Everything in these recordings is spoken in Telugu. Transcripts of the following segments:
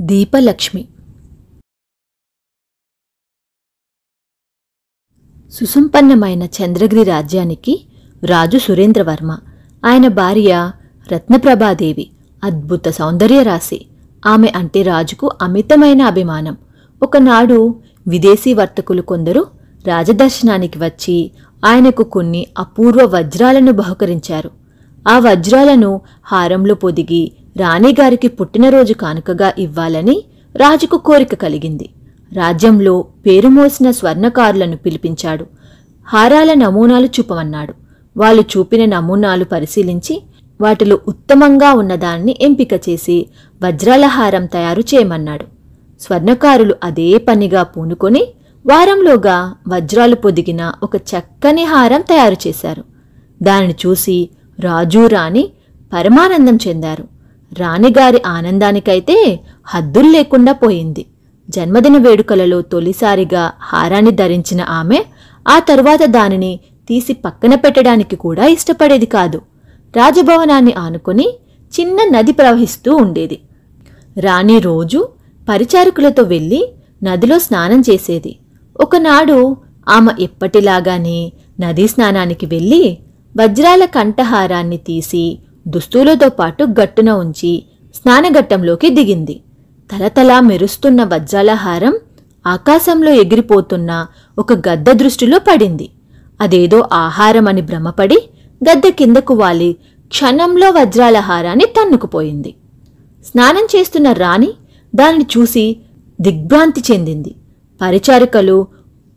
దీపలక్ష్మి. సుసంపన్నమైన చంద్రగిరి రాజ్యానికి రాజు సురేంద్రవర్మ. ఆయన భార్య రత్నప్రభాదేవి. అద్భుత సౌందర్య రాశి. ఆమె అంటే రాజుకు అమితమైన అభిమానం. ఒకనాడు విదేశీ వర్తకులు కొందరు రాజదర్శనానికి వచ్చి ఆయనకు కొన్ని అపూర్వ వజ్రాలను బహుకరించారు. ఆ వజ్రాలను హారంలో పొదిగి రాణిగారికి పుట్టినరోజు కానుకగా ఇవ్వాలని రాజుకు కోరిక కలిగింది. రాజ్యంలో పేరుమోసిన స్వర్ణకారులను పిలిపించాడు. హారాల నమూనాలు చూపమన్నాడు. వాళ్ళు చూపిన నమూనాలు పరిశీలించి వాటిలో ఉత్తమంగా ఉన్నదాన్ని ఎంపిక చేసి వజ్రాల హారం తయారు చేయమన్నాడు. స్వర్ణకారులు అదే పనిగా పూనుకొని వారంలోగా వజ్రాలు పొదిగిన ఒక చక్కని హారం తయారు చేశారు. దానిని చూసి రాజు రాణి పరమానందం చెందారు. రాణిగారి ఆనందానికైతే హద్దులు లేకుండా పోయింది. జన్మదిన వేడుకలలో తొలిసారిగా హారాన్ని ధరించిన ఆమె ఆ తరువాత దానిని తీసి పక్కన పెట్టడానికి కూడా ఇష్టపడేది కాదు. రాజభవనాన్ని ఆనుకొని చిన్న నది ప్రవహిస్తూ ఉండేది. రాణి రోజు పరిచారకులతో వెళ్ళి నదిలో స్నానం చేసేది. ఒకనాడు ఆమె ఎప్పటిలాగానే నదీ స్నానానికి వెళ్ళి వజ్రాల కంఠహారాన్ని తీసి దుస్తులతో పాటు గట్టున ఉంచి స్నానఘట్టంలోకి దిగింది. తలతలా మెరుస్తున్న వజ్రాల హారం ఆకాశంలో ఎగిరిపోతున్న ఒక గద్ద దృష్టిలో పడింది. అదేదో ఆహారం అని భ్రమపడి గద్ద కిందకు వాలి క్షణంలో వజ్రాల హారాన్ని తన్నుకుపోయింది. స్నానం చేస్తున్న రాణి దానిని చూసి దిగ్భ్రాంతి చెందింది. పరిచారికలు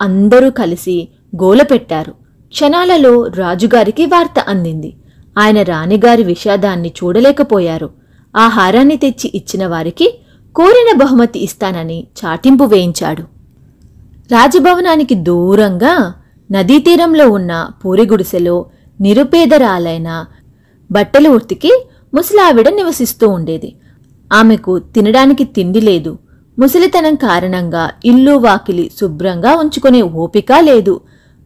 అందరూ కలిసి గోల పెట్టారు. క్షణాలలో రాజుగారికి వార్త అందింది. ఆయన రాణిగారి విషాదాన్ని చూడలేకపోయారు. ఆ హారాన్ని తెచ్చి ఇచ్చిన వారికి కోరిన బహుమతి ఇస్తానని చాటింపు వేయించాడు. రాజభవనానికి దూరంగా నదీ తీరంలో ఉన్న పూరిగుడిసెలో నిరుపేదరాలైన బట్టలు ఉర్తికి ముసలావిడ నివసిస్తూ ఉండేది. ఆమెకు తినడానికి తిండి లేదు. ముసలితనం కారణంగా ఇల్లు వాకిలి శుభ్రంగా ఉంచుకునే ఓపిక లేదు.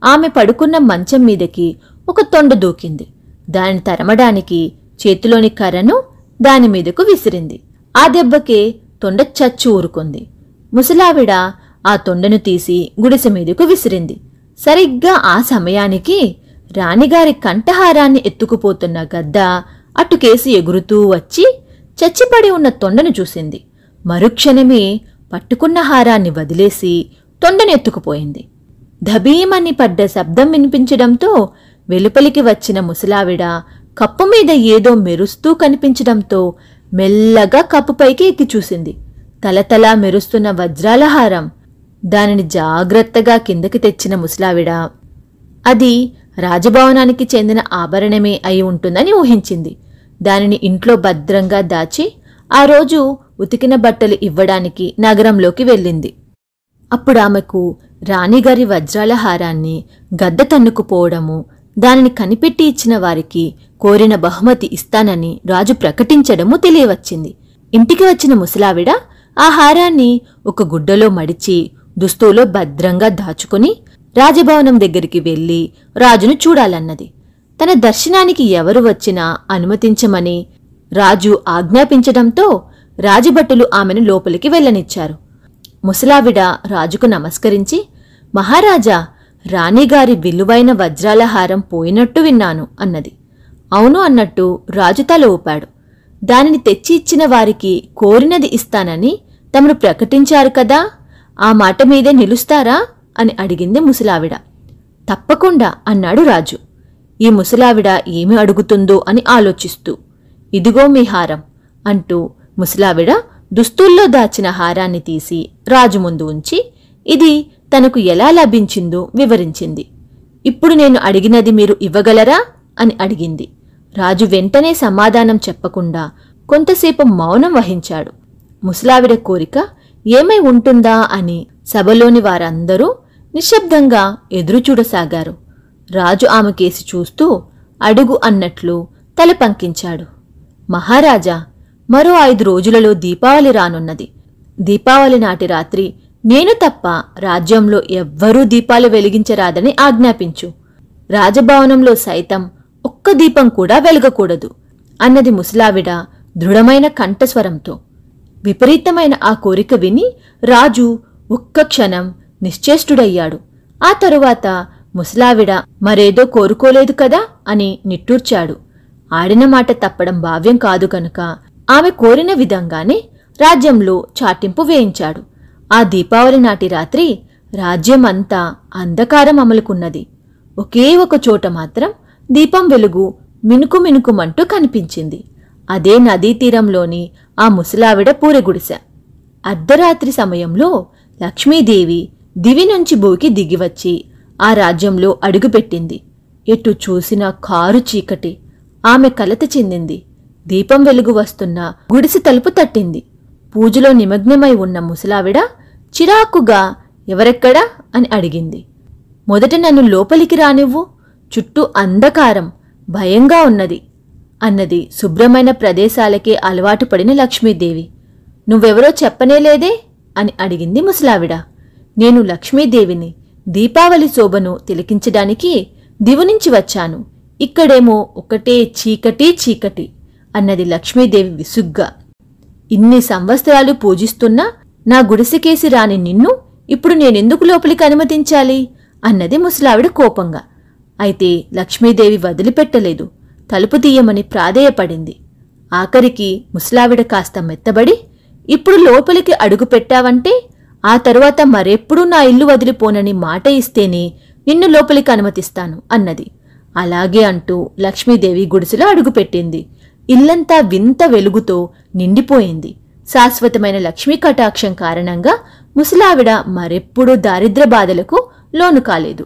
ఆమె పడుకున్న మంచం మీదకి ఒక తొండ దూకింది. దాన్ని తరమడానికి చేతిలోని కర్రను దాని మీదకు విసిరింది. ఆ దెబ్బకే తొండ చచ్చి ఊరుకుంది. ముసలావిడ ఆ తొండను తీసి గుడిసె మీదకు విసిరింది. సరిగ్గా ఆ సమయానికి రాణిగారి కంఠహారాన్ని ఎత్తుకుపోతున్న గద్ద అటుకేసి ఎగురుతూ వచ్చి చచ్చిపడి ఉన్న తొండను చూసింది. మరుక్షణమే పట్టుకున్న హారాన్ని వదిలేసి తొండను ఎత్తుకుపోయింది. ధబీమని పడ్డ శబ్దం వినిపించడంతో వెలుపలికి వచ్చిన ముసలావిడ కప్పు మీద ఏదో మెరుస్తూ కనిపించడంతో మెల్లగా కప్పుపైకి ఎక్కి చూసింది. తలతలా మెరుస్తున్న వజ్రాల హారం దానిని జాగ్రత్తగా కిందకి తెచ్చిన ముసలావిడ అది రాజభవనానికి చెందిన ఆభరణమే అయి ఉంటుందని ఊహించింది. దానిని ఇంట్లో భద్రంగా దాచి ఆ రోజు ఉతికిన బట్టలు ఇవ్వడానికి నగరంలోకి వెళ్ళింది. అప్పుడు ఆమెకు రాణిగారి వజ్రాల హారాన్ని గద్ద తన్నుకుపోవడము దానిని కనిపెట్టి ఇచ్చిన వారికి కోరిన బహుమతి ఇస్తానని రాజు ప్రకటించడము తెలియవచ్చింది. ఇంటికి వచ్చిన ముసలావిడ ఆ హారాన్ని ఒక గుడ్డలో మడిచి దుస్తులో భద్రంగా దాచుకుని రాజభవనం దగ్గరికి వెళ్ళి రాజును చూడాలన్నది. తన దర్శనానికి ఎవరు వచ్చినా అనుమతించమని రాజు ఆజ్ఞాపించడంతో రాజభటులు ఆమెను లోపలికి వెళ్ళనిచ్చారు. ముసలావిడ రాజుకు నమస్కరించి మహారాజా రాణిగారి విలువైన వజ్రాల హారం పోయినట్టు విన్నాను అన్నది. అవును అన్నట్టు రాజు తల ఊపాడు. దానిని తెచ్చి ఇచ్చిన వారికి కోరినది ఇస్తానని తమను ప్రకటించారు కదా ఆ మాట మీదే నిలుస్తారా అని అడిగింది ముసలావిడ. తప్పకుండా అన్నాడు రాజు. ఈ ముసలావిడ ఏమి అడుగుతుందో అని ఆలోచిస్తూ ఇదిగో మీ హారం అంటూ ముసలావిడ దుస్తుల్లో దాచిన హారాన్ని తీసి రాజు ముందు ఉంచి ఇది తనకు ఎలా లభించిందో వివరించింది. ఇప్పుడు నేను అడిగినది మీరు ఇవ్వగలరా? అని అడిగింది. రాజు వెంటనే సమాధానం చెప్పకుండా కొంతసేపు మౌనం వహించాడు. ముసలావిడ కోరిక ఏమై ఉంటుందా? అని సభలోని వారందరూ నిశ్శబ్దంగా ఎదురుచూడసాగారు రాజు ఆమె కేసి చూస్తూ అడుగు అన్నట్లు తల పంకించాడు. మహారాజా మరో ఐదు రోజులలో దీపావళి రానున్నది. దీపావళి నాటి రాత్రి నేను తప్ప రాజ్యంలో ఎవ్వరూ దీపాలు వెలిగించరాదని ఆజ్ఞాపించు. రాజభవనంలో సైతం ఒక్క దీపం కూడా వెలగకూడదు. అన్నది ముసలావిడ దృఢమైన కంఠస్వరంతో. విపరీతమైన ఆ కోరిక విని రాజు ఒక్క క్షణం నిశ్చేష్టుడయ్యాడు. ఆ తరువాత ముసలావిడ మరేదో కోరుకోలేదు కదా అని నిట్టూర్చాడు. ఆడిన మాట తప్పడం భావ్యం కాదు కనుక ఆమె కోరిన విధంగానే రాజ్యంలో చాటింపు వేయించాడు. ఆ దీపావళి నాటి రాత్రి రాజ్యమంతా అంధకారం అమలుకున్నది. ఒకే ఒక చోట మాత్రం దీపం వెలుగు మినుకు మినుకుమంటూ కనిపించింది. అదే నదీ తీరంలోని ఆ ముసలావిడ పూరెగుడిసె. అర్ధరాత్రి సమయంలో లక్ష్మీదేవి దివి నుంచి భూకి దిగివచ్చి ఆ రాజ్యంలో అడుగుపెట్టింది. ఎటు చూసిన కారు చీకటి. ఆమె కలత చెందింది. దీపం వెలుగు వస్తున్న గుడిసె తలుపు తట్టింది. పూజలో నిమగ్నమై ఉన్న ముసలావిడ చిరాకుగా ఎవరెక్కడా? అని అడిగింది. మొదట నన్ను లోపలికి రానివ్వు. చుట్టూ అంధకారం భయంగా ఉన్నది అన్నది శుభ్రమైన ప్రదేశాలకే అలవాటు పడిన లక్ష్మీదేవి. నువ్వెవరో చెప్పనేలేదే అని అడిగింది ముసలావిడ. నేను లక్ష్మీదేవిని దీపావళి శోభను తిలకించడానికి దివు నుంచి వచ్చాను. ఇక్కడేమో ఒకటే చీకటి చీకటి అన్నది లక్ష్మీదేవి విసుగ్గా. ఇన్ని సంవత్సరాలు పూజిస్తున్నా నా గుడిసెకేసి రాని నిన్ను ఇప్పుడు నేనెందుకు లోపలికి అనుమతించాలి? అన్నది ముసలావిడ కోపంగా. అయితే లక్ష్మీదేవి వదిలిపెట్టలేదు. తలుపు తీయమని ప్రాధేయపడింది. ఆఖరికి ముసలావిడ కాస్త మెత్తబడి ఇప్పుడు లోపలికి అడుగు పెట్టావంటే ఆ తరువాత మరెప్పుడూ నా ఇల్లు వదిలిపోనని మాట ఇస్తేనే నిన్ను లోపలికి అనుమతిస్తాను అన్నది. అలాగే అంటూ లక్ష్మీదేవి గుడిసెలో అడుగుపెట్టింది ఇల్లంతా వింత వెలుగుతో నిండిపోయింది. శాశ్వతమైన లక్ష్మీ కటాక్షం కారణంగా ముసలావిడ మరెప్పుడూ దారిద్ర బాధలకు లోను కాలేదు